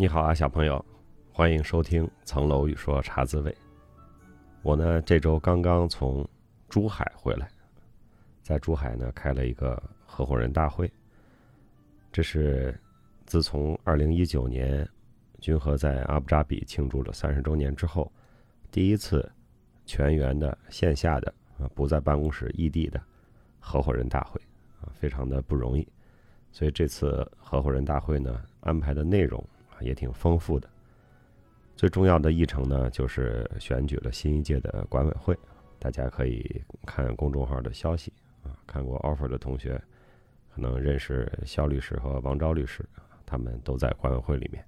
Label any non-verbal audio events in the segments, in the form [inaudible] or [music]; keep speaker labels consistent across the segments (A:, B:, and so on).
A: 你好啊，小朋友，欢迎收听《层楼雨说茶滋味》。我呢，这周刚刚从珠海回来，在珠海呢开了一个合伙人大会。这是自从二零一九年君和在阿布扎比庆祝了三十周年之后，第一次全员的线下的啊，不在办公室异地的合伙人大会啊，非常的不容易。所以这次合伙人大会呢，安排的内容也挺丰富的。最重要的议程呢，就是选举了新一届的管委会。大家可以看公众号的消息啊，看过 offer 的同学，可能认识肖律师和王昭律师，他们都在管委会里面。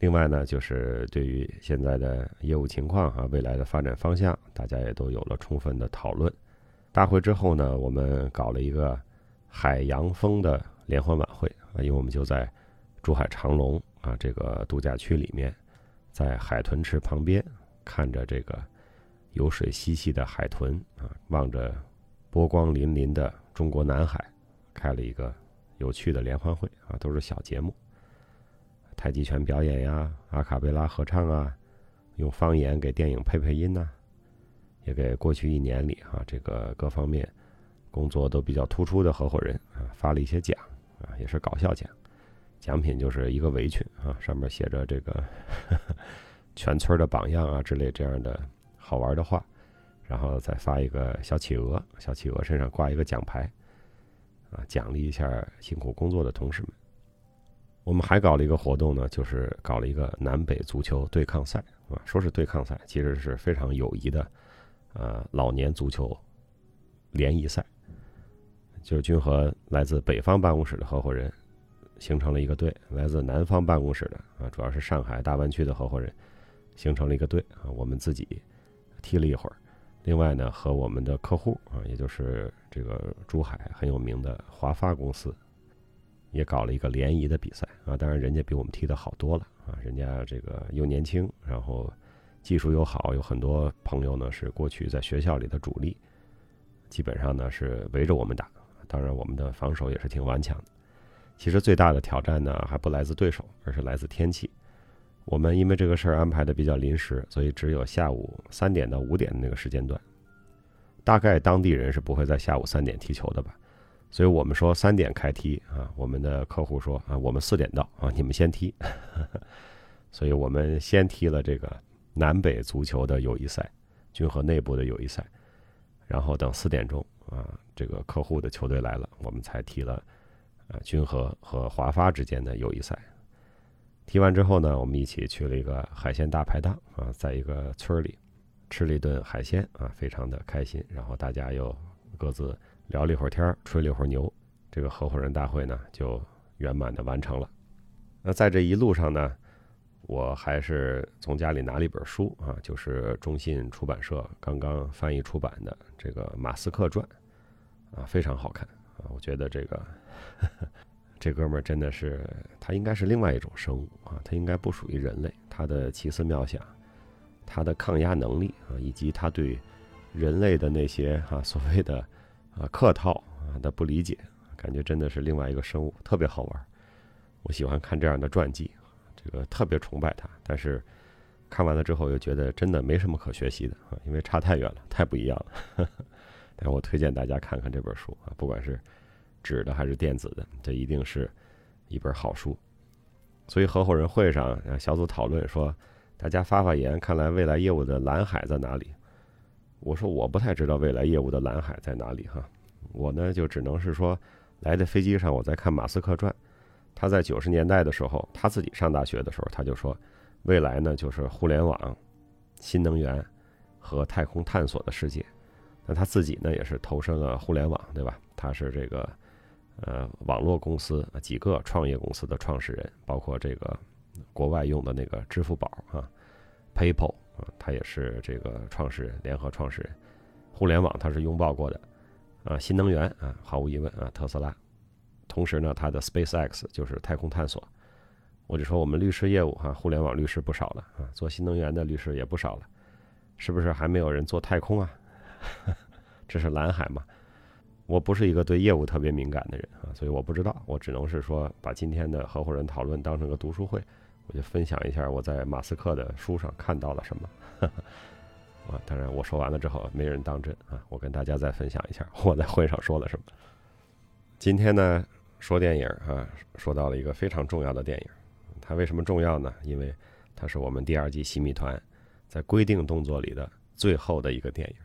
A: 另外呢，就是对于现在的业务情况啊，未来的发展方向，大家也都有了充分的讨论。大会之后呢，我们搞了一个海洋风的联欢晚会啊，因为我们就在珠海长隆啊这个度假区里面，在海豚池旁边，看着这个游水嬉戏的海豚啊，望着波光粼粼的中国南海，开了一个有趣的联欢会啊，都是小节目。太极拳表演呀，阿卡贝拉合唱啊，用方言给电影配配音呐，也给过去一年里啊这个各方面工作都比较突出的合伙人啊发了一些奖啊，也是搞笑奖，奖品就是一个围裙啊，上面写着这个 [laughs] 全村的榜样啊之类这样的好玩的话，然后再发一个小企鹅，小企鹅身上挂一个奖牌啊，奖励一下辛苦工作的同事们。我们还搞了一个活动呢，就是搞了一个南北足球对抗赛啊，说是对抗赛，其实是非常友谊的，呃，老年足球联谊赛。就是君和来自北方办公室的合伙人形成了一个队，来自南方办公室的啊，主要是上海大湾区的合伙人形成了一个队啊，我们自己踢了一会儿。另外呢，和我们的客户啊，也就是这个珠海很有名的华发公司。也搞了一个联谊的比赛啊，当然人家比我们踢的好多了啊，人家这个又年轻，然后技术又好，有很多朋友呢是过去在学校里的主力，基本上呢是围着我们打，当然我们的防守也是挺顽强的。其实最大的挑战呢还不来自对手，而是来自天气。我们因为这个事儿安排的比较临时，所以只有下午三点到五点那个时间段，大概当地人是不会在下午三点踢球的吧。所以我们说三点开踢啊，我们的客户说啊，我们四点到啊，你们先踢。[laughs] 所以我们先踢了这个南北足球的友谊赛，军和内部的友谊赛，然后等四点钟啊，这个客户的球队来了，我们才踢了啊君和和华发之间的友谊赛。踢完之后呢，我们一起去了一个海鲜大排档啊，在一个村里吃了一顿海鲜啊，非常的开心。然后大家又各自。聊了一会儿天吹了一会儿牛，这个合伙人大会呢就圆满的完成了。那在这一路上呢，我还是从家里拿了一本书啊，就是中信出版社刚刚翻译出版的这个《马斯克传》，啊，非常好看啊！我觉得这个 [laughs] 这哥们儿真的是，他应该是另外一种生物啊，他应该不属于人类。他的奇思妙想，他的抗压能力啊，以及他对人类的那些哈所谓的。啊，客套啊的不理解，感觉真的是另外一个生物，特别好玩。我喜欢看这样的传记，这个特别崇拜他。但是看完了之后又觉得真的没什么可学习的啊，因为差太远了，太不一样了。[laughs] 但是我推荐大家看看这本书啊，不管是纸的还是电子的，这一定是一本好书。所以合伙人会上小组讨论说，大家发发言，看来未来业务的蓝海在哪里？我说我不太知道未来业务的蓝海在哪里哈，我呢就只能是说，来的飞机上我在看马斯克传，他在九十年代的时候，他自己上大学的时候他就说，未来呢就是互联网、新能源和太空探索的世界。那他自己呢也是投身了互联网，对吧？他是这个呃网络公司几个创业公司的创始人，包括这个国外用的那个支付宝啊，PayPal。啊，他也是这个创始人，联合创始人，互联网他是拥抱过的，啊，新能源啊，毫无疑问啊，特斯拉，同时呢，他的 SpaceX 就是太空探索，我就说我们律师业务哈，互联网律师不少了啊，做新能源的律师也不少了，是不是还没有人做太空啊？[laughs] 这是蓝海嘛？我不是一个对业务特别敏感的人啊，所以我不知道，我只能是说把今天的合伙人讨论当成个读书会，我就分享一下我在马斯克的书上看到了什么。[laughs] 啊，当然我说完了之后没人当真啊，我跟大家再分享一下我在会上说了什么。今天呢说电影啊，说到了一个非常重要的电影，它为什么重要呢？因为它是我们第二季新谜团在规定动作里的最后的一个电影，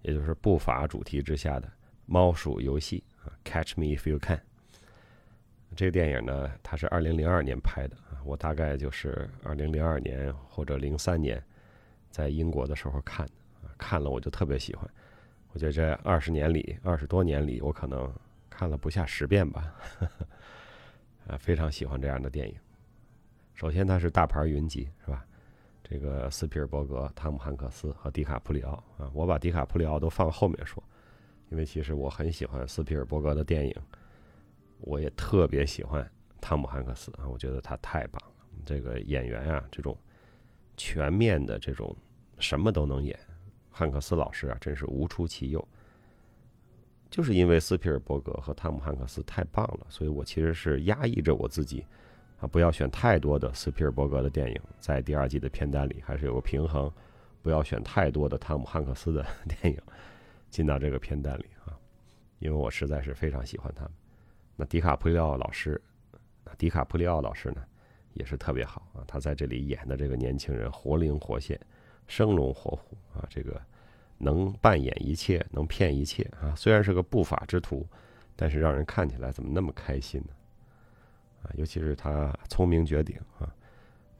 A: 也就是步伐主题之下的猫鼠游戏啊，Catch Me If You Can。这个电影呢，它是二零零二年拍的啊，我大概就是二零零二年或者零三年在英国的时候看的啊，看了我就特别喜欢。我觉得这二十年里，二十多年里，我可能看了不下十遍吧，[laughs] 啊，非常喜欢这样的电影。首先，它是大牌云集，是吧？这个斯皮尔伯格、汤姆汉克斯和迪卡普里奥啊，我把迪卡普里奥都放后面说，因为其实我很喜欢斯皮尔伯格的电影。我也特别喜欢汤姆汉克斯啊，我觉得他太棒了。这个演员啊，这种全面的这种什么都能演，汉克斯老师啊，真是无出其右。就是因为斯皮尔伯格和汤姆汉克斯太棒了，所以我其实是压抑着我自己啊，不要选太多的斯皮尔伯格的电影在第二季的片单里，还是有个平衡，不要选太多的汤姆汉克斯的 [laughs] 电影进到这个片单里啊，因为我实在是非常喜欢他们。那迪卡普里奥老师，迪卡普里奥老师呢，也是特别好啊。他在这里演的这个年轻人活灵活现、生龙活虎啊，这个能扮演一切、能骗一切啊。虽然是个不法之徒，但是让人看起来怎么那么开心呢？啊，尤其是他聪明绝顶啊。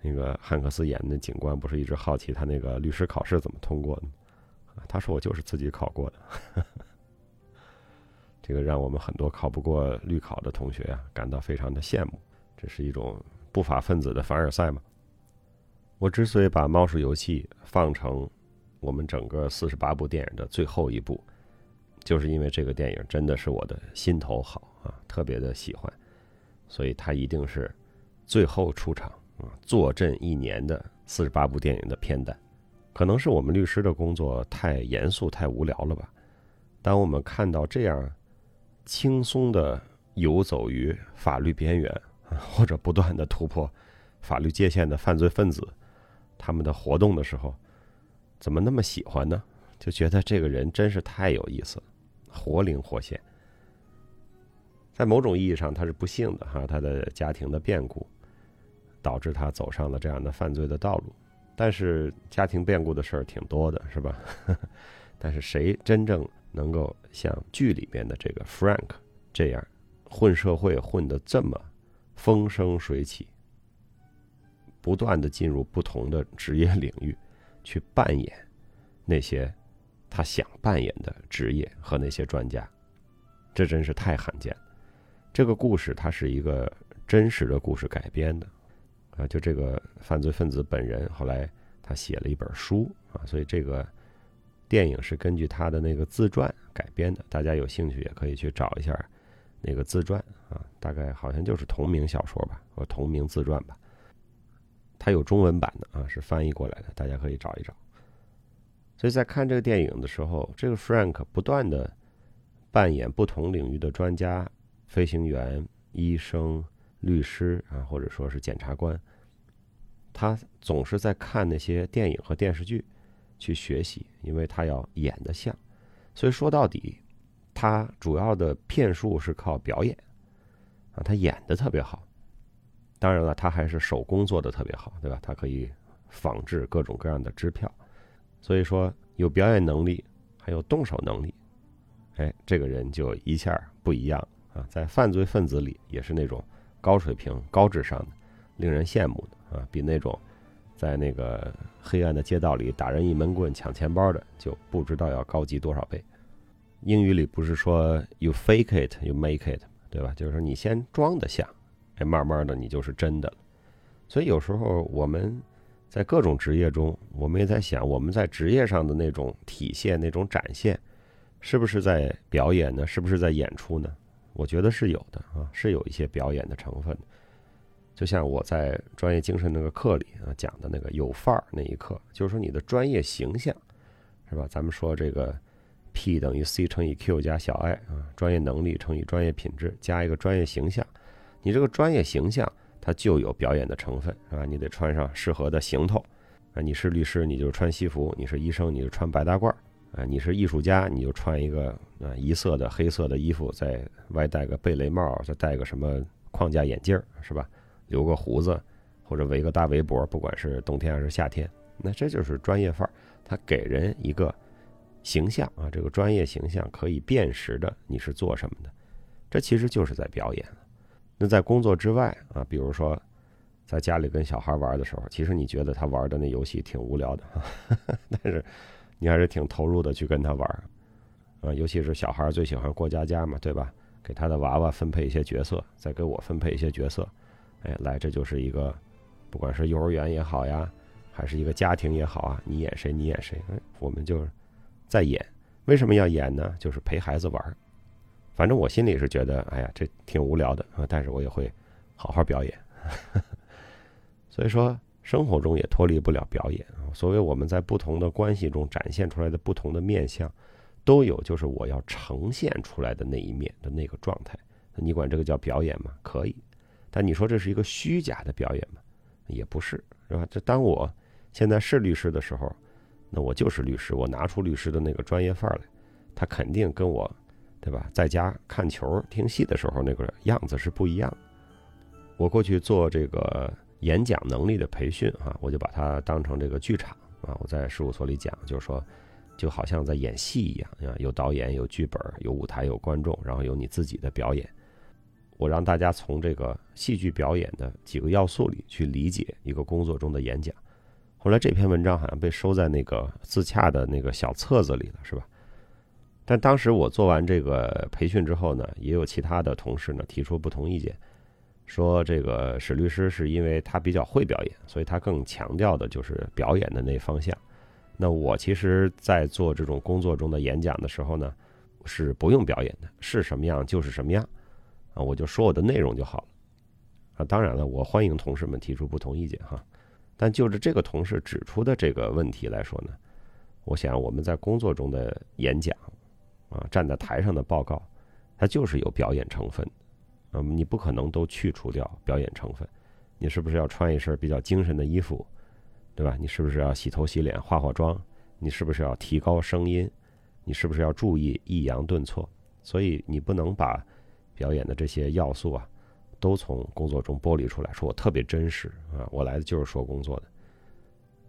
A: 那个汉克斯演的警官不是一直好奇他那个律师考试怎么通过的？他说我就是自己考过的。[laughs] 这个让我们很多考不过律考的同学啊感到非常的羡慕。这是一种不法分子的凡尔赛吗？我之所以把《猫鼠游戏》放成我们整个四十八部电影的最后一部，就是因为这个电影真的是我的心头好啊，特别的喜欢，所以它一定是最后出场啊，坐镇一年的四十八部电影的片单。可能是我们律师的工作太严肃、太无聊了吧？当我们看到这样。轻松的游走于法律边缘，[laughs] 或者不断的突破法律界限的犯罪分子，他们的活动的时候，怎么那么喜欢呢？就觉得这个人真是太有意思了，活灵活现。在某种意义上，他是不幸的哈，他的家庭的变故导致他走上了这样的犯罪的道路。但是家庭变故的事儿挺多的，是吧？[laughs] 但是谁真正？能够像剧里边的这个 Frank 这样混社会混得这么风生水起，不断的进入不同的职业领域，去扮演那些他想扮演的职业和那些专家，这真是太罕见。这个故事它是一个真实的故事改编的啊，就这个犯罪分子本人后来他写了一本书啊，所以这个。电影是根据他的那个自传改编的，大家有兴趣也可以去找一下那个自传啊，大概好像就是同名小说吧，或同名自传吧。它有中文版的啊，是翻译过来的，大家可以找一找。所以在看这个电影的时候，这个 Frank 不断的扮演不同领域的专家、飞行员、医生、律师啊，或者说是检察官，他总是在看那些电影和电视剧。去学习，因为他要演得像，所以说到底，他主要的骗术是靠表演，啊，他演的特别好。当然了，他还是手工做的特别好，对吧？他可以仿制各种各样的支票，所以说有表演能力，还有动手能力，哎，这个人就一下不一样啊，在犯罪分子里也是那种高水平、高智商的，令人羡慕的啊，比那种。在那个黑暗的街道里打人一闷棍抢钱包的，就不知道要高级多少倍。英语里不是说 “you fake it, you make it”，对吧？就是说你先装的像，哎，慢慢的你就是真的了。所以有时候我们在各种职业中，我们也在想，我们在职业上的那种体现、那种展现，是不是在表演呢？是不是在演出呢？我觉得是有的啊，是有一些表演的成分。就像我在专业精神那个课里啊讲的那个有范儿那一课，就是说你的专业形象，是吧？咱们说这个 P 等于 C 乘以 Q 加小 i 啊，专业能力乘以专业品质加一个专业形象，你这个专业形象它就有表演的成分，是吧？你得穿上适合的行头，啊，你是律师你就穿西服，你是医生你就穿白大褂，啊，你是艺术家你就穿一个啊一色的黑色的衣服，再外戴个贝雷帽，再戴个什么框架眼镜，是吧？留个胡子或者围个大围脖，不管是冬天还是夏天，那这就是专业范儿，它给人一个形象啊，这个专业形象可以辨识的你是做什么的，这其实就是在表演。那在工作之外啊，比如说，在家里跟小孩玩的时候，其实你觉得他玩的那游戏挺无聊的，[laughs] 但是你还是挺投入的去跟他玩，啊，尤其是小孩最喜欢过家家嘛，对吧？给他的娃娃分配一些角色，再给我分配一些角色，哎，来，这就是一个，不管是幼儿园也好呀，还是一个家庭也好啊，你演谁，你演谁，我们就在演。为什么要演呢？就是陪孩子玩。反正我心里是觉得，哎呀，这挺无聊的啊，但是我也会好好表演。[laughs] 所以说，生活中也脱离不了表演啊。所谓我们在不同的关系中展现出来的不同的面相，都有就是我要呈现出来的那一面的那个状态。你管这个叫表演吗？可以。但你说这是一个虚假的表演吗？也不是，是吧？这当我现在是律师的时候，那我就是律师，我拿出律师的那个专业范儿来，他肯定跟我。对吧？在家看球、听戏的时候，那个样子是不一样。我过去做这个演讲能力的培训啊，我就把它当成这个剧场啊。我在事务所里讲，就是说，就好像在演戏一样啊，有导演、有剧本、有舞台、有观众，然后有你自己的表演。我让大家从这个戏剧表演的几个要素里去理解一个工作中的演讲。后来这篇文章好像被收在那个自洽的那个小册子里了，是吧？但当时我做完这个培训之后呢，也有其他的同事呢提出不同意见，说这个史律师是因为他比较会表演，所以他更强调的就是表演的那方向。那我其实，在做这种工作中的演讲的时候呢，是不用表演的，是什么样就是什么样，啊，我就说我的内容就好了。啊，当然了，我欢迎同事们提出不同意见哈。但就着这个同事指出的这个问题来说呢，我想我们在工作中的演讲。啊，站在台上的报告，它就是有表演成分，嗯，你不可能都去除掉表演成分。你是不是要穿一身比较精神的衣服，对吧？你是不是要洗头洗脸、化化妆？你是不是要提高声音？你是不是要注意抑扬顿挫？所以你不能把表演的这些要素啊，都从工作中剥离出来，说我特别真实啊，我来的就是说工作的。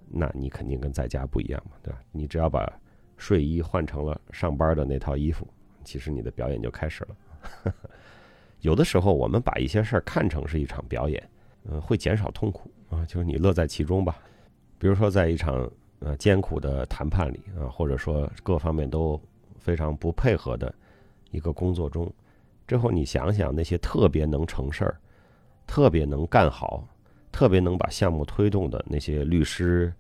A: 那你肯定跟在家不一样嘛，对吧？你只要把。睡衣换成了上班的那套衣服，其实你的表演就开始了。[laughs] 有的时候，我们把一些事儿看成是一场表演，嗯，会减少痛苦啊，就是你乐在其中吧。比如说，在一场呃艰苦的谈判里啊，或者说各方面都非常不配合的一个工作中，之后你想想那些特别能成事儿、特别能干好、特别能把项目推动的那些律师。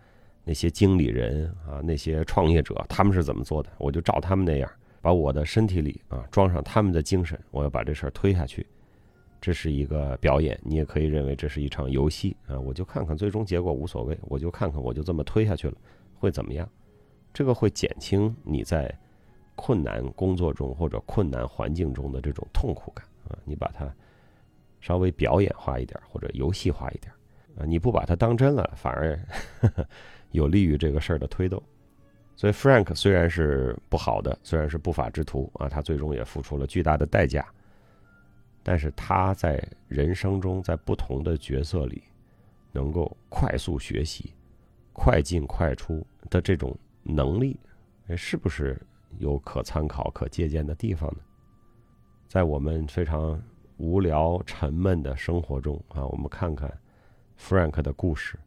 A: 那些经理人啊，那些创业者，他们是怎么做的？我就照他们那样，把我的身体里啊装上他们的精神，我要把这事儿推下去。这是一个表演，你也可以认为这是一场游戏啊。我就看看最终结果无所谓，我就看看我就这么推下去了会怎么样？这个会减轻你在困难工作中或者困难环境中的这种痛苦感啊。你把它稍微表演化一点或者游戏化一点啊，你不把它当真了，反而。[laughs] 有利于这个事儿的推动，所以 Frank 虽然是不好的，虽然是不法之徒啊，他最终也付出了巨大的代价。但是他在人生中，在不同的角色里，能够快速学习、快进快出的这种能力，是不是有可参考、可借鉴的地方呢？在我们非常无聊、沉闷的生活中啊，我们看看 Frank 的故事。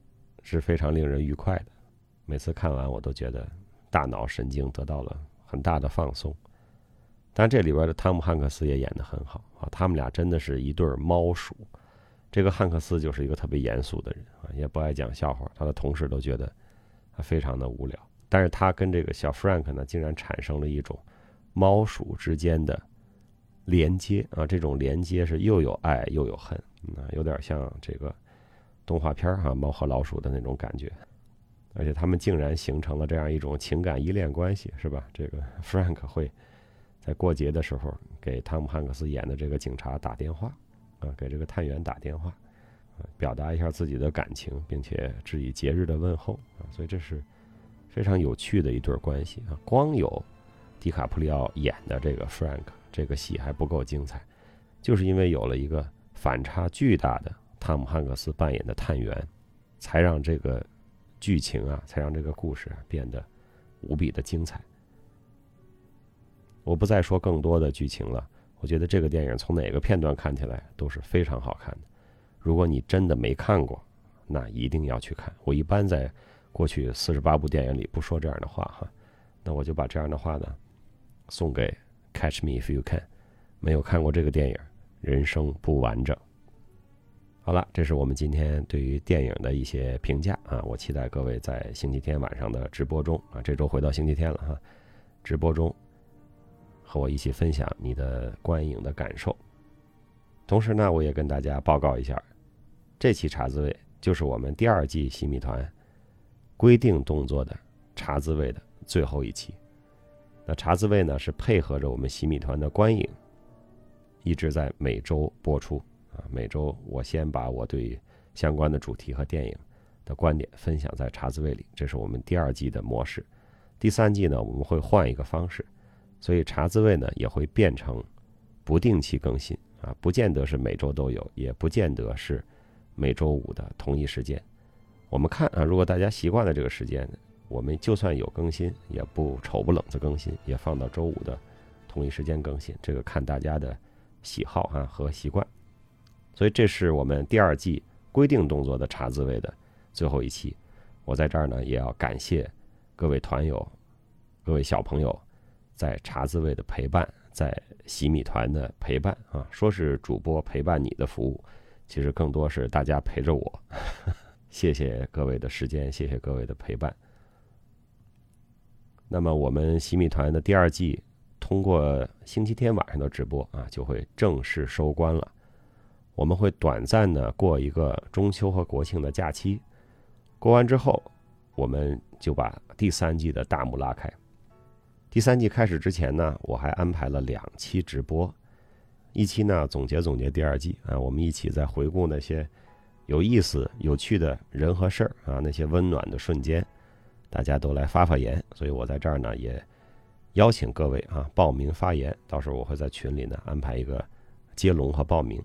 A: 是非常令人愉快的，每次看完我都觉得大脑神经得到了很大的放松。但这里边的汤姆汉克斯也演得很好啊，他们俩真的是一对猫鼠。这个汉克斯就是一个特别严肃的人啊，也不爱讲笑话，他的同事都觉得他非常的无聊。但是他跟这个小 Frank 呢，竟然产生了一种猫鼠之间的连接啊，这种连接是又有爱又有恨啊，有点像这个。动画片哈，猫和老鼠的那种感觉，而且他们竟然形成了这样一种情感依恋关系，是吧？这个 [laughs] Frank 会在过节的时候给汤姆汉克斯演的这个警察打电话，啊，给这个探员打电话，啊表达一下自己的感情，并且致以节日的问候啊，所以这是非常有趣的一对关系啊。光有迪卡普里奥演的这个 Frank 这个戏还不够精彩，就是因为有了一个反差巨大的汤姆汉克斯扮演的探员，才让这个剧情啊，才让这个故事变得无比的精彩。我不再说更多的剧情了。我觉得这个电影从哪个片段看起来都是非常好看的。如果你真的没看过，那一定要去看。我一般在过去 [laughs] 四十八部电影里不说这样的话哈，那我就把这样的话呢送给《Catch Me If You Can》。没有看过这个电影，人生不完整。好了，这是我们今天对于电影的一些评价啊。我期待各位在星期天晚上的直播中啊，这周回到星期天了哈，直播中。和我一起分享你的观影的感受，同时呢，我也跟大家报告一下，这期茶滋味就是我们第二季洗米团规定动作的茶滋味的最后一期。那茶滋味呢是配合着我们洗米团的观影，一直在每周播出啊。每周我先把我对相关的主题和电影的观点分享在茶滋味里，这是我们第二季的模式。第三季呢，我们会换一个方式。所以茶滋味呢也会变成不定期更新啊，不见得是每周都有，也不见得是每周五的同一时间。我们看啊，如果大家习惯了这个时间，我们就算有更新，也不丑不冷子更新，也放到周五的同一时间更新。这个看大家的喜好啊和习惯。所以这是我们第二季规定动作的茶滋味的最后一期。我在这儿呢也要感谢各位团友、各位小朋友。在茶滋味的陪伴，在洗米团的陪伴啊，说是主播陪伴你的服务，其实更多是大家陪着我。[laughs] 谢谢各位的时间，谢谢各位的陪伴。那么我们洗米团的第二季通过星期天晚上的直播啊，就会正式收官了。我们会短暂的过一个中秋和国庆的假期，过完之后，我们就把第三季的大幕拉开。第三季开始之前呢，我还安排了两期直播，一期呢总结总结第二季啊，我们一起再回顾那些有意思、有趣的人和事儿啊，那些温暖的瞬间，大家都来发发言。所以我在这儿呢也邀请各位啊报名发言，到时候我会在群里呢安排一个接龙和报名。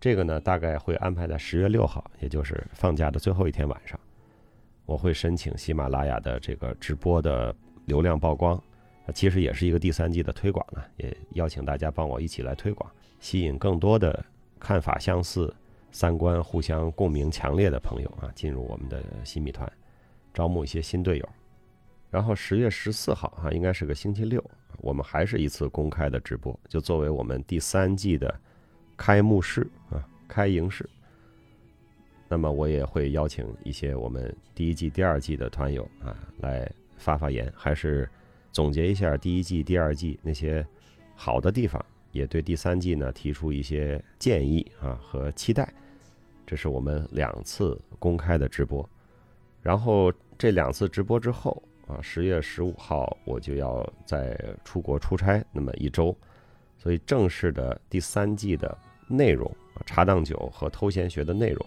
A: 这个呢大概会安排在十月六号，也就是放假的最后一天晚上，我会申请喜马拉雅的这个直播的。流量曝光，其实也是一个第三季的推广啊，也邀请大家帮我一起来推广，吸引更多的看法相似、三观互相共鸣强烈的朋友啊，进入我们的新米团，招募一些新队友。然后十月十四号啊，应该是个星期六，我们还是一次公开的直播，就作为我们第三季的开幕式啊，开营式。那么我也会邀请一些我们第一季、第二季的团友啊来。发发言，还是总结一下第一季、第二季那些好的地方，也对第三季呢提出一些建议啊和期待。这是我们两次公开的直播，然后这两次直播之后啊，十月十五号我就要在出国出差那么一周，所以正式的第三季的内容，茶档酒和偷闲学的内容，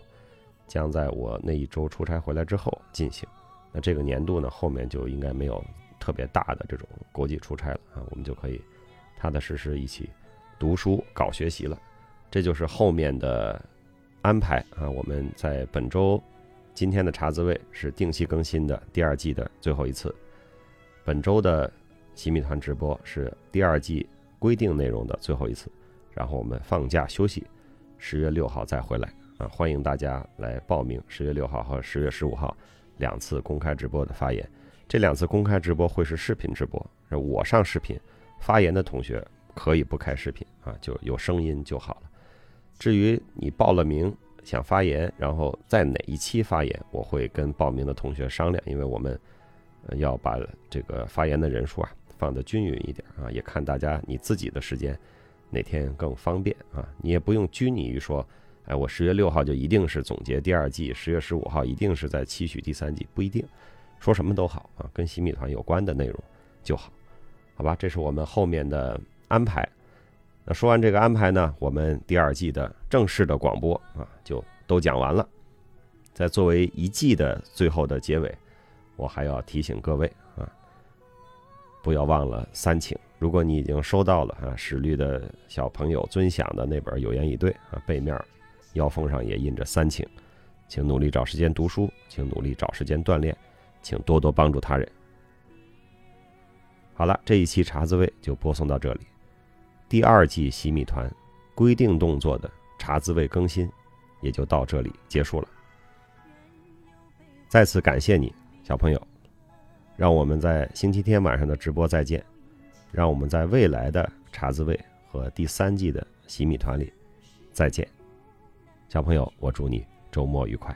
A: 将在我那一周出差回来之后进行。那这个年度呢，后面就应该没有特别大的这种国际出差了啊，我们就可以踏踏实实一起读书搞学习了。这就是后面的安排啊。我们在本周今天的茶滋味是定期更新的第二季的最后一次，本周的洗米团直播是第二季规定内容的最后一次，然后我们放假休息，十月六号再回来啊，欢迎大家来报名十月六号和十月十五号。两次公开直播的发言，这两次公开直播会是视频直播，我上视频发言的同学可以不开视频啊，就有声音就好了。至于你报了名想发言，然后在哪一期发言，我会跟报名的同学商量，因为我们要把这个发言的人数啊放得均匀一点啊，也看大家你自己的时间哪天更方便啊，你也不用拘泥于说。哎，我十月六号就一定是总结第二季，十月十五号一定是在期许第三季，不一定，说什么都好啊，跟新米团有关的内容就好，好吧？这是我们后面的安排。那说完这个安排呢，我们第二季的正式的广播啊就都讲完了。在作为一季的最后的结尾，我还要提醒各位，不要忘了三请。如果你已经收到了啊，史律的小朋友尊享的那本《有言以对》啊，背面腰封上也印着三请，请努力找时间读书，请努力找时间锻炼，请多多帮助他人。好了，这一期茶滋味就播送到这里。第二季洗米团规定动作的茶滋味更新也就到这里结束了。再次感谢你，小朋友，让我们在星期天晚上的直播再见，让我们在未来的茶滋味和第三季的洗米团里再见，小朋友，我祝你周末愉快。